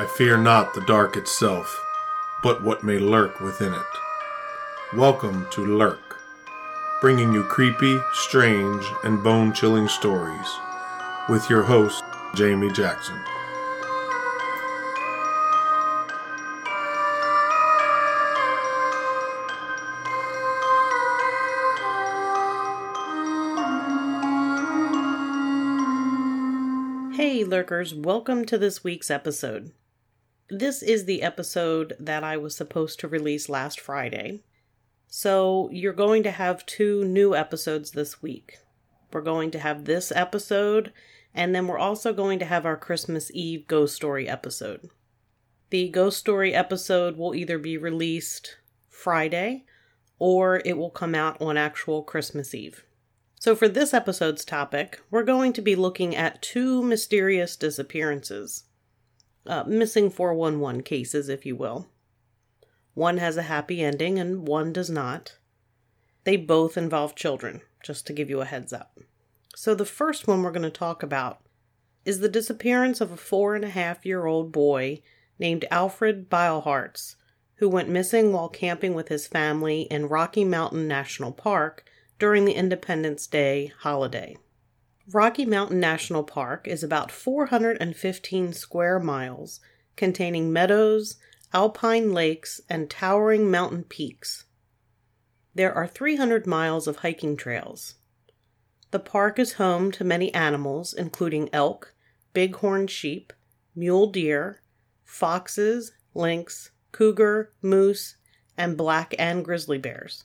I fear not the dark itself, but what may lurk within it. Welcome to Lurk, bringing you creepy, strange, and bone chilling stories with your host, Jamie Jackson. Hey, lurkers, welcome to this week's episode. This is the episode that I was supposed to release last Friday. So, you're going to have two new episodes this week. We're going to have this episode, and then we're also going to have our Christmas Eve ghost story episode. The ghost story episode will either be released Friday or it will come out on actual Christmas Eve. So, for this episode's topic, we're going to be looking at two mysterious disappearances. Uh, missing 411 cases, if you will. One has a happy ending and one does not. They both involve children, just to give you a heads up. So, the first one we're going to talk about is the disappearance of a four and a half year old boy named Alfred Beilhartz, who went missing while camping with his family in Rocky Mountain National Park during the Independence Day holiday. Rocky Mountain National Park is about 415 square miles, containing meadows, alpine lakes, and towering mountain peaks. There are 300 miles of hiking trails. The park is home to many animals, including elk, bighorn sheep, mule deer, foxes, lynx, cougar, moose, and black and grizzly bears.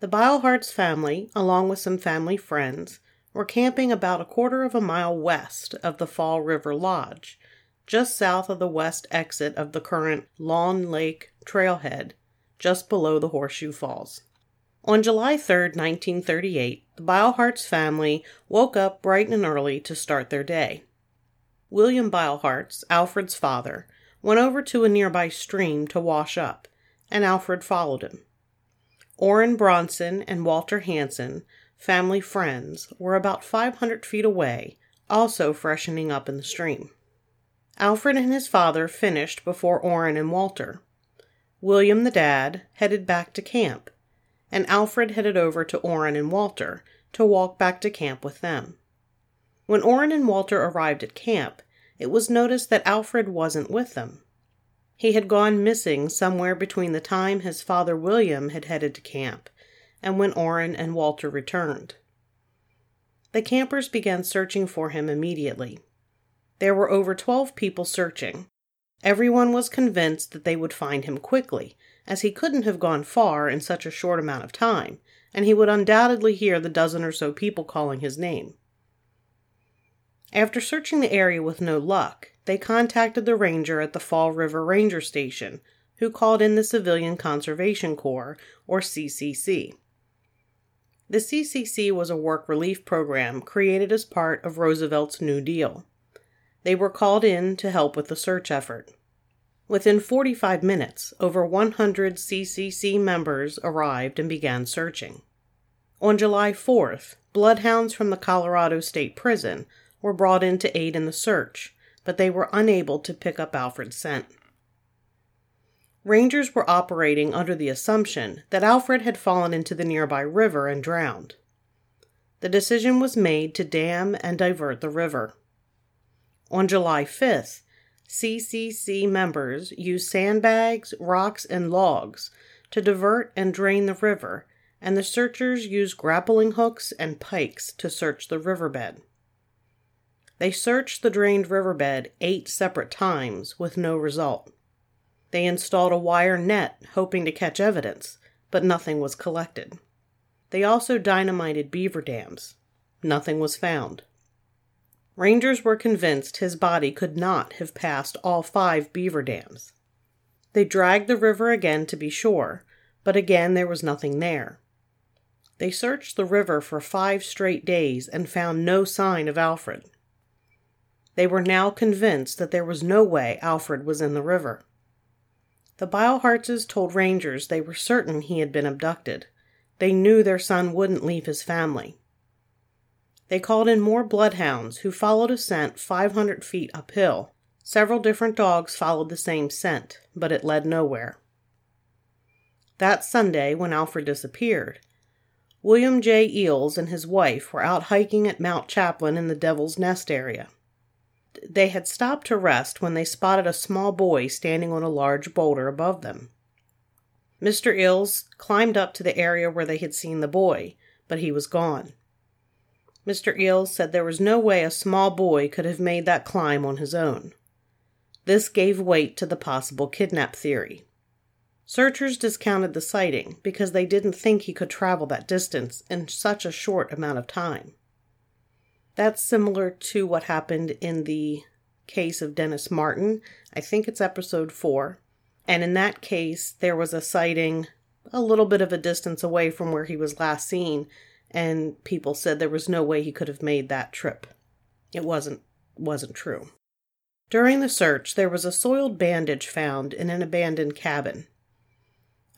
The Beilhartz family, along with some family friends, were camping about a quarter of a mile west of the Fall River Lodge, just south of the west exit of the current Lawn Lake trailhead, just below the Horseshoe Falls. On July 3, 1938, the Beilhartz family woke up bright and early to start their day. William Beilhartz, Alfred's father, went over to a nearby stream to wash up, and Alfred followed him. Orrin Bronson and Walter Hanson, family friends, were about 500 feet away, also freshening up in the stream. Alfred and his father finished before Orrin and Walter. William, the dad, headed back to camp, and Alfred headed over to Orrin and Walter to walk back to camp with them. When Orrin and Walter arrived at camp, it was noticed that Alfred wasn't with them. He had gone missing somewhere between the time his father William had headed to camp and when Orrin and Walter returned. The campers began searching for him immediately. There were over 12 people searching. Everyone was convinced that they would find him quickly, as he couldn't have gone far in such a short amount of time, and he would undoubtedly hear the dozen or so people calling his name. After searching the area with no luck, they contacted the ranger at the Fall River Ranger Station, who called in the Civilian Conservation Corps, or CCC. The CCC was a work relief program created as part of Roosevelt's New Deal. They were called in to help with the search effort. Within 45 minutes, over 100 CCC members arrived and began searching. On July 4th, bloodhounds from the Colorado State Prison were brought in to aid in the search, but they were unable to pick up Alfred's scent. Rangers were operating under the assumption that Alfred had fallen into the nearby river and drowned. The decision was made to dam and divert the river. On July 5th, CCC members used sandbags, rocks, and logs to divert and drain the river, and the searchers used grappling hooks and pikes to search the riverbed. They searched the drained riverbed eight separate times with no result. They installed a wire net hoping to catch evidence, but nothing was collected. They also dynamited beaver dams. Nothing was found. Rangers were convinced his body could not have passed all five beaver dams. They dragged the river again to be sure, but again there was nothing there. They searched the river for five straight days and found no sign of Alfred. They were now convinced that there was no way Alfred was in the river. The Beilhartzes told rangers they were certain he had been abducted. They knew their son wouldn't leave his family. They called in more bloodhounds who followed a scent 500 feet uphill, Several different dogs followed the same scent, but it led nowhere. That Sunday, when Alfred disappeared, William J. Eels and his wife were out hiking at Mount Chapin in the Devil's Nest area. They had stopped to rest when they spotted a small boy standing on a large boulder above them. Mr. Eels climbed up to the area where they had seen the boy, but he was gone. Mr. Eels said there was no way a small boy could have made that climb on his own. This gave weight to the possible kidnap theory. Searchers discounted the sighting because they didn't think he could travel that distance in such a short amount of time. That's similar to what happened in the case of Dennis Martin. I think it's episode 4. And in that case, there was a sighting a little bit of a distance away from where he was last seen, and people said there was no way he could have made that trip. It wasn't wasn't true. During the search, there was a soiled bandage found in an abandoned cabin.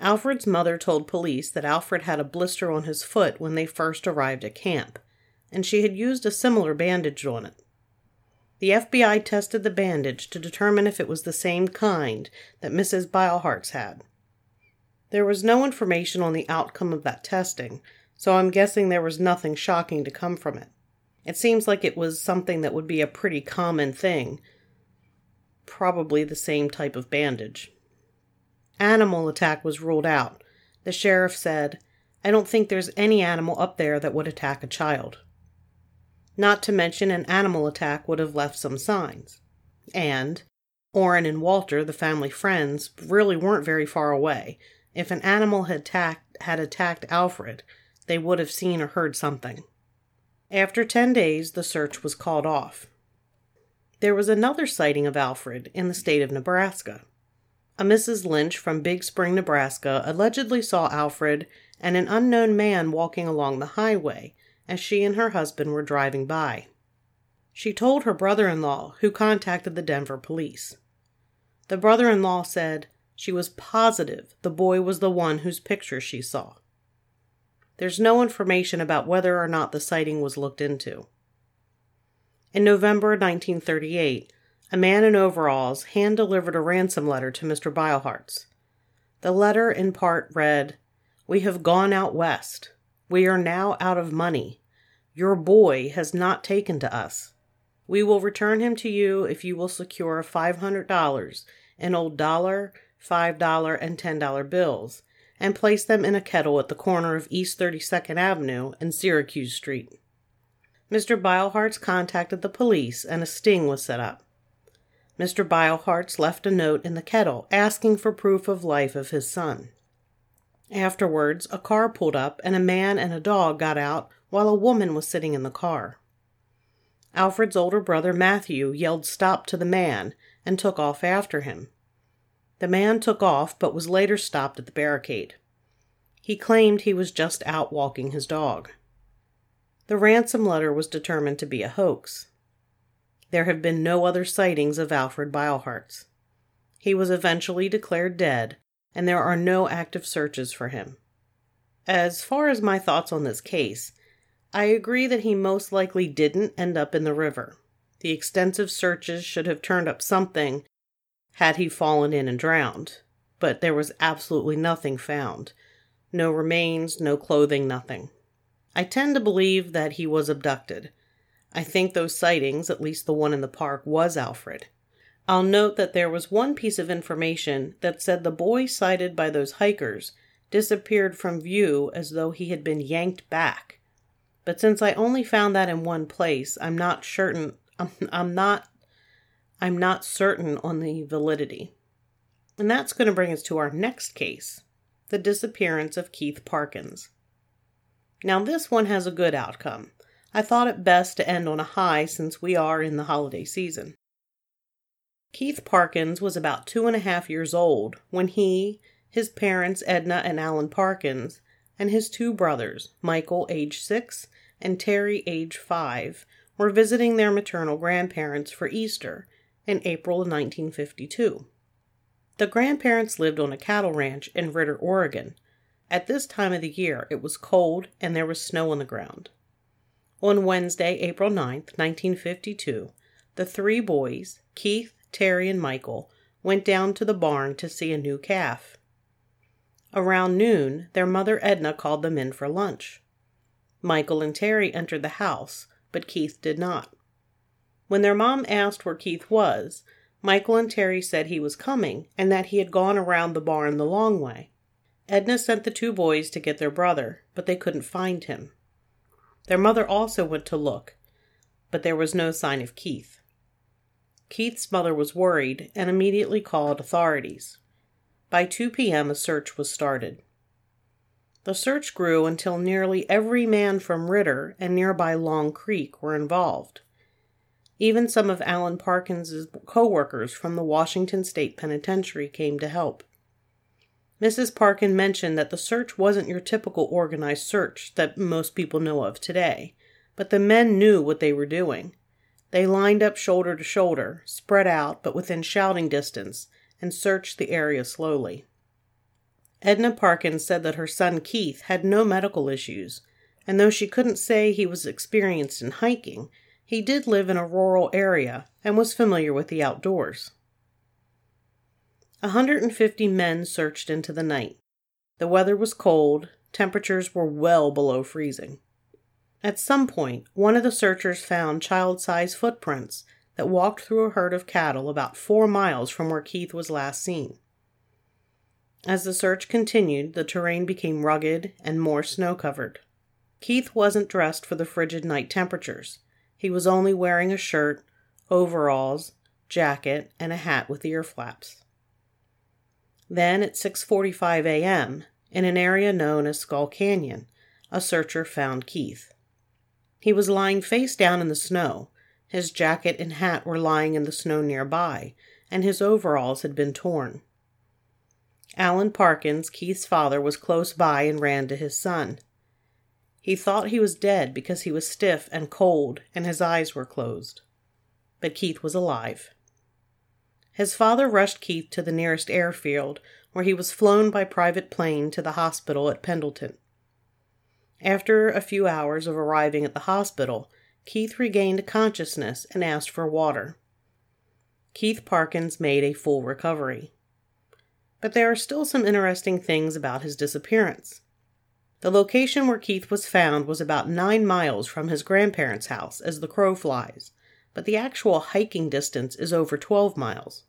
Alfred's mother told police that Alfred had a blister on his foot when they first arrived at camp, and she had used a similar bandage on it. The FBI tested the bandage to determine if it was the same kind that Mrs. Beilhartz had. There was no information on the outcome of that testing, so I'm guessing there was nothing shocking to come from it. It seems like it was something that would be a pretty common thing, probably the same type of bandage. Animal attack was ruled out. The sheriff said, I don't think there's any animal up there that would attack a child. Not to mention, an animal attack would have left some signs. And Orrin and Walter, the family friends, really weren't very far away. If an animal had, attacked, had attacked Alfred, they would have seen or heard something. After 10 days, the search was called off. There was another sighting of Alfred in the state of Nebraska. A Mrs. Lynch from Big Spring, Nebraska, allegedly saw Alfred and an unknown man walking along the highway as she and her husband were driving by. She told her brother in law, who contacted the Denver police. The brother in law said she was positive the boy was the one whose picture she saw. There's no information about whether or not the sighting was looked into. In November 1938, a man in overalls hand delivered a ransom letter to Mr. Beilhartz. The letter in part read, We have gone out west. We are now out of money. Your boy has not taken to us. We will return him to you if you will secure $500 in old dollar, $5, and $10 bills and place them in a kettle at the corner of East 32nd Avenue and Syracuse Street. Mr. Beilhartz contacted the police and a sting was set up. Mr. Beilhartz left a note in the kettle asking for proof of life of his son. Afterwards, a car pulled up and a man and a dog got out while a woman was sitting in the car. Alfred's older brother Matthew yelled stop to the man and took off after him. The man took off but was later stopped at the barricade. He claimed he was just out walking his dog. The ransom letter was determined to be a hoax. There have been no other sightings of Alfred Beilhartz. He was eventually declared dead, and there are no active searches for him. As far as my thoughts on this case, I agree that he most likely didn't end up in the river. The extensive searches should have turned up something had he fallen in and drowned, but there was absolutely nothing found. No remains, no clothing, nothing. I tend to believe that he was abducted. I think those sightings, at least the one in the park, was Alfred. I'll note that there was one piece of information that said the boy sighted by those hikers disappeared from view as though he had been yanked back. But since I only found that in one place, I'm not certain I'm, I'm not I'm not certain on the validity. And that's going to bring us to our next case, the disappearance of Keith Parkins. Now this one has a good outcome. I thought it best to end on a high since we are in the holiday season. Keith Parkins was about two and a half years old when he, his parents Edna and Alan Parkins, and his two brothers, Michael, age six, and Terry, age five, were visiting their maternal grandparents for Easter in April 1952. The grandparents lived on a cattle ranch in Ritter, Oregon. At this time of the year, it was cold and there was snow on the ground. On Wednesday, April 9, 1952, the three boys, Keith, Terry, and Michael went down to the barn to see a new calf. Around noon, their mother Edna called them in for lunch. Michael and Terry entered the house, but Keith did not. When their mom asked where Keith was, Michael and Terry said he was coming and that he had gone around the barn the long way. Edna sent the two boys to get their brother, but they couldn't find him. Their mother also went to look, but there was no sign of Keith. Keith's mother was worried and immediately called authorities. By 2 p.m., a search was started. The search grew until nearly every man from Ritter and nearby Long Creek were involved. Even some of Alan Parkins' co-workers from the Washington State Penitentiary came to help. Mrs. Parkin mentioned that the search wasn't your typical organized search that most people know of today, but the men knew what they were doing. They lined up shoulder to shoulder, spread out but within shouting distance, and searched the area slowly. Edna Parkins said that her son Keith had no medical issues, and though she couldn't say he was experienced in hiking, he did live in a rural area and was familiar with the outdoors. 150 men searched into the night. The weather was cold, temperatures were well below freezing. At some point, one of the searchers found child sized footprints that walked through a herd of cattle about four miles from where Keith was last seen. As the search continued, the terrain became rugged and more snow covered. Keith wasn't dressed for the frigid night temperatures. He was only wearing a shirt, overalls, jacket, and a hat with ear flaps. Then at 6:45 a.m., in an area known as Skull Canyon, a searcher found Keith. He was lying face down in the snow. His jacket and hat were lying in the snow nearby, and his overalls had been torn. Alan Parkins, Keith's father, was close by and ran to his son. He thought he was dead because he was stiff and cold and his eyes were closed. But Keith was alive. His father rushed Keith to the nearest airfield, where he was flown by private plane to the hospital at Pendleton. After a few hours of arriving at the hospital, Keith regained consciousness and asked for water. Keith Parkins made a full recovery. But there are still some interesting things about his disappearance. The location where Keith was found was about nine miles from his grandparents' house as the crow flies, but the actual hiking distance is over 12 miles.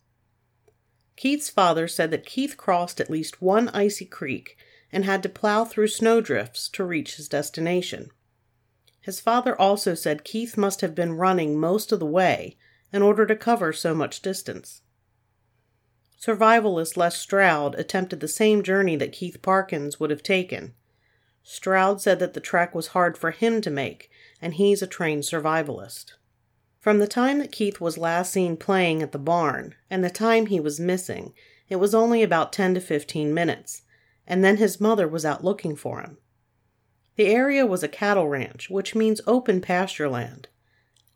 Keith's father said that Keith crossed at least one icy creek and had to plow through snowdrifts to reach his destination. His father also said Keith must have been running most of the way in order to cover so much distance. Survivalist Les Stroud attempted the same journey that Keith Parkins would have taken. Stroud said that the trek was hard for him to make, and he's a trained survivalist. From the time that Keith was last seen playing at the barn and the time he was missing, it was only about 10 to 15 minutes, and then his mother was out looking for him. The area was a cattle ranch, which means open pasture land.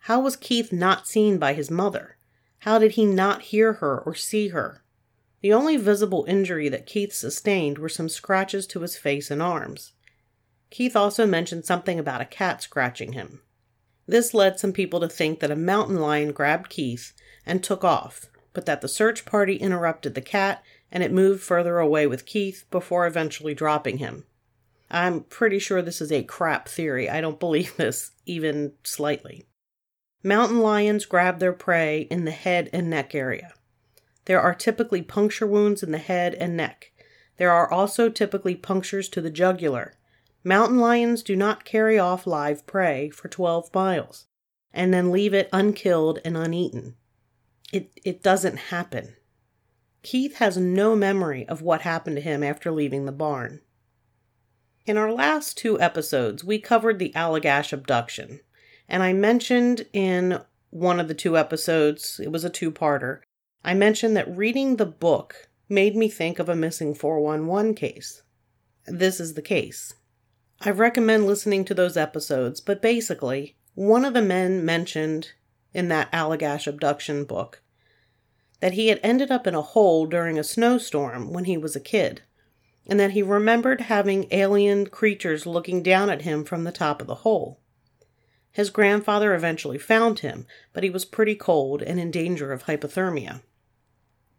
How was Keith not seen by his mother? How did he not hear her or see her? The only visible injury that Keith sustained were some scratches to his face and arms. Keith also mentioned something about a cat scratching him. This led some people to think that a mountain lion grabbed Keith and took off, but that the search party interrupted the cat and it moved further away with Keith before eventually dropping him. I'm pretty sure this is a crap theory. I don't believe this, even slightly. Mountain lions grab their prey in the head and neck area. There are typically puncture wounds in the head and neck. There are also typically punctures to the jugular, Mountain lions do not carry off live prey for 12 miles and then leave it unkilled and uneaten. It, it doesn't happen. Keith has no memory of what happened to him after leaving the barn. In our last two episodes, we covered the Allagash abduction, and I mentioned in one of the two episodes, it was a two parter, I mentioned that reading the book made me think of a missing 411 case. This is the case. I recommend listening to those episodes, but basically, one of the men mentioned in that Allagash abduction book that he had ended up in a hole during a snowstorm when he was a kid, and that he remembered having alien creatures looking down at him from the top of the hole. His grandfather eventually found him, but he was pretty cold and in danger of hypothermia.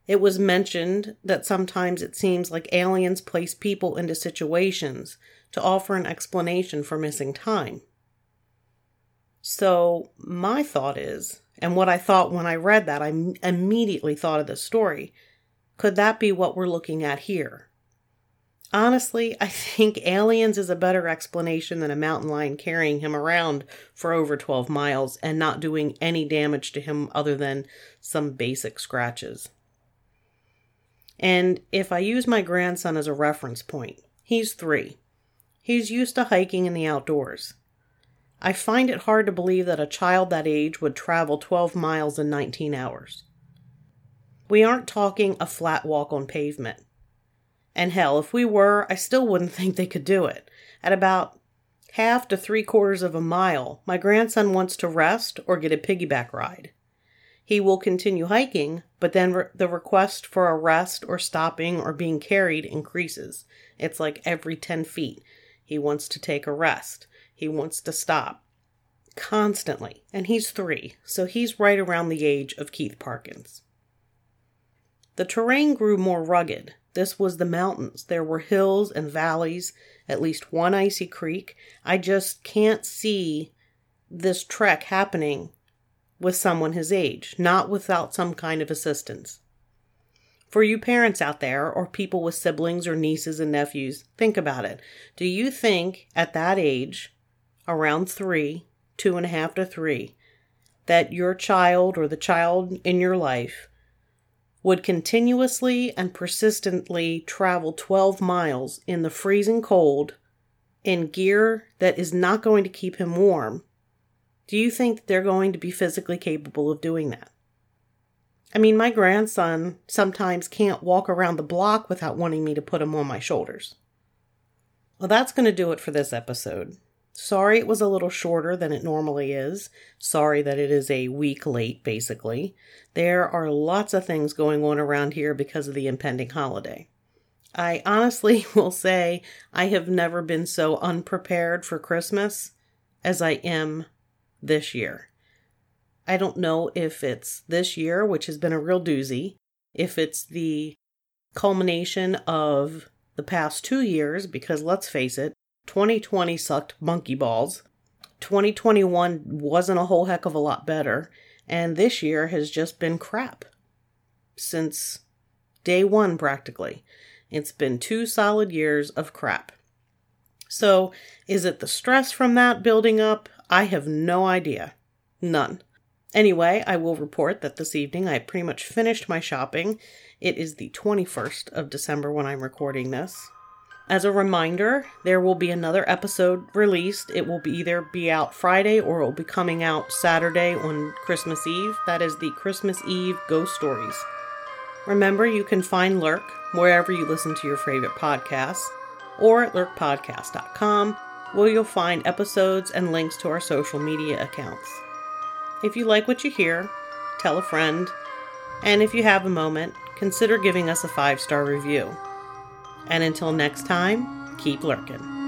It was mentioned that sometimes it seems like aliens place people into situations to offer an explanation for missing time. So, my thought is, and what I thought when I read that, I immediately thought of this story. Could that be what we're looking at here? Honestly, I think aliens is a better explanation than a mountain lion carrying him around for over 12 miles and not doing any damage to him other than some basic scratches. And if I use my grandson as a reference point, he's three. He's used to hiking in the outdoors. I find it hard to believe that a child that age would travel 12 miles in 19 hours. We aren't talking a flat walk on pavement. And hell, if we were, I still wouldn't think they could do it. At about half to three quarters of a mile, my grandson wants to rest or get a piggyback ride. He will continue hiking, but then re- the request for a rest or stopping or being carried increases. It's like every 10 feet. He wants to take a rest. He wants to stop. Constantly. And he's three, so he's right around the age of Keith Parkins. The terrain grew more rugged. This was the mountains. There were hills and valleys, at least one icy creek. I just can't see this trek happening with someone his age, not without some kind of assistance. For you parents out there, or people with siblings or nieces and nephews, think about it. Do you think at that age, around three, two and a half to three, that your child or the child in your life would continuously and persistently travel 12 miles in the freezing cold in gear that is not going to keep him warm do you think they're going to be physically capable of doing that? I mean, my grandson sometimes can't walk around the block without wanting me to put him on my shoulders. Well, that's going to do it for this episode. Sorry it was a little shorter than it normally is. Sorry that it is a week late, basically. There are lots of things going on around here because of the impending holiday. I honestly will say I have never been so unprepared for Christmas as I am this year. I don't know if it's this year, which has been a real doozy, if it's the culmination of the past two years, because let's face it, 2020 sucked monkey balls. 2021 wasn't a whole heck of a lot better, and this year has just been crap. Since day one, practically. It's been two solid years of crap. So, is it the stress from that building up? I have no idea. None. Anyway, I will report that this evening I pretty much finished my shopping. It is the 21st of December when I'm recording this. As a reminder, there will be another episode released. It will be either be out Friday or it will be coming out Saturday on Christmas Eve. That is the Christmas Eve Ghost Stories. Remember, you can find Lurk wherever you listen to your favorite podcasts or at lurkpodcast.com where you'll find episodes and links to our social media accounts. If you like what you hear, tell a friend, and if you have a moment, consider giving us a five star review. And until next time, keep lurking.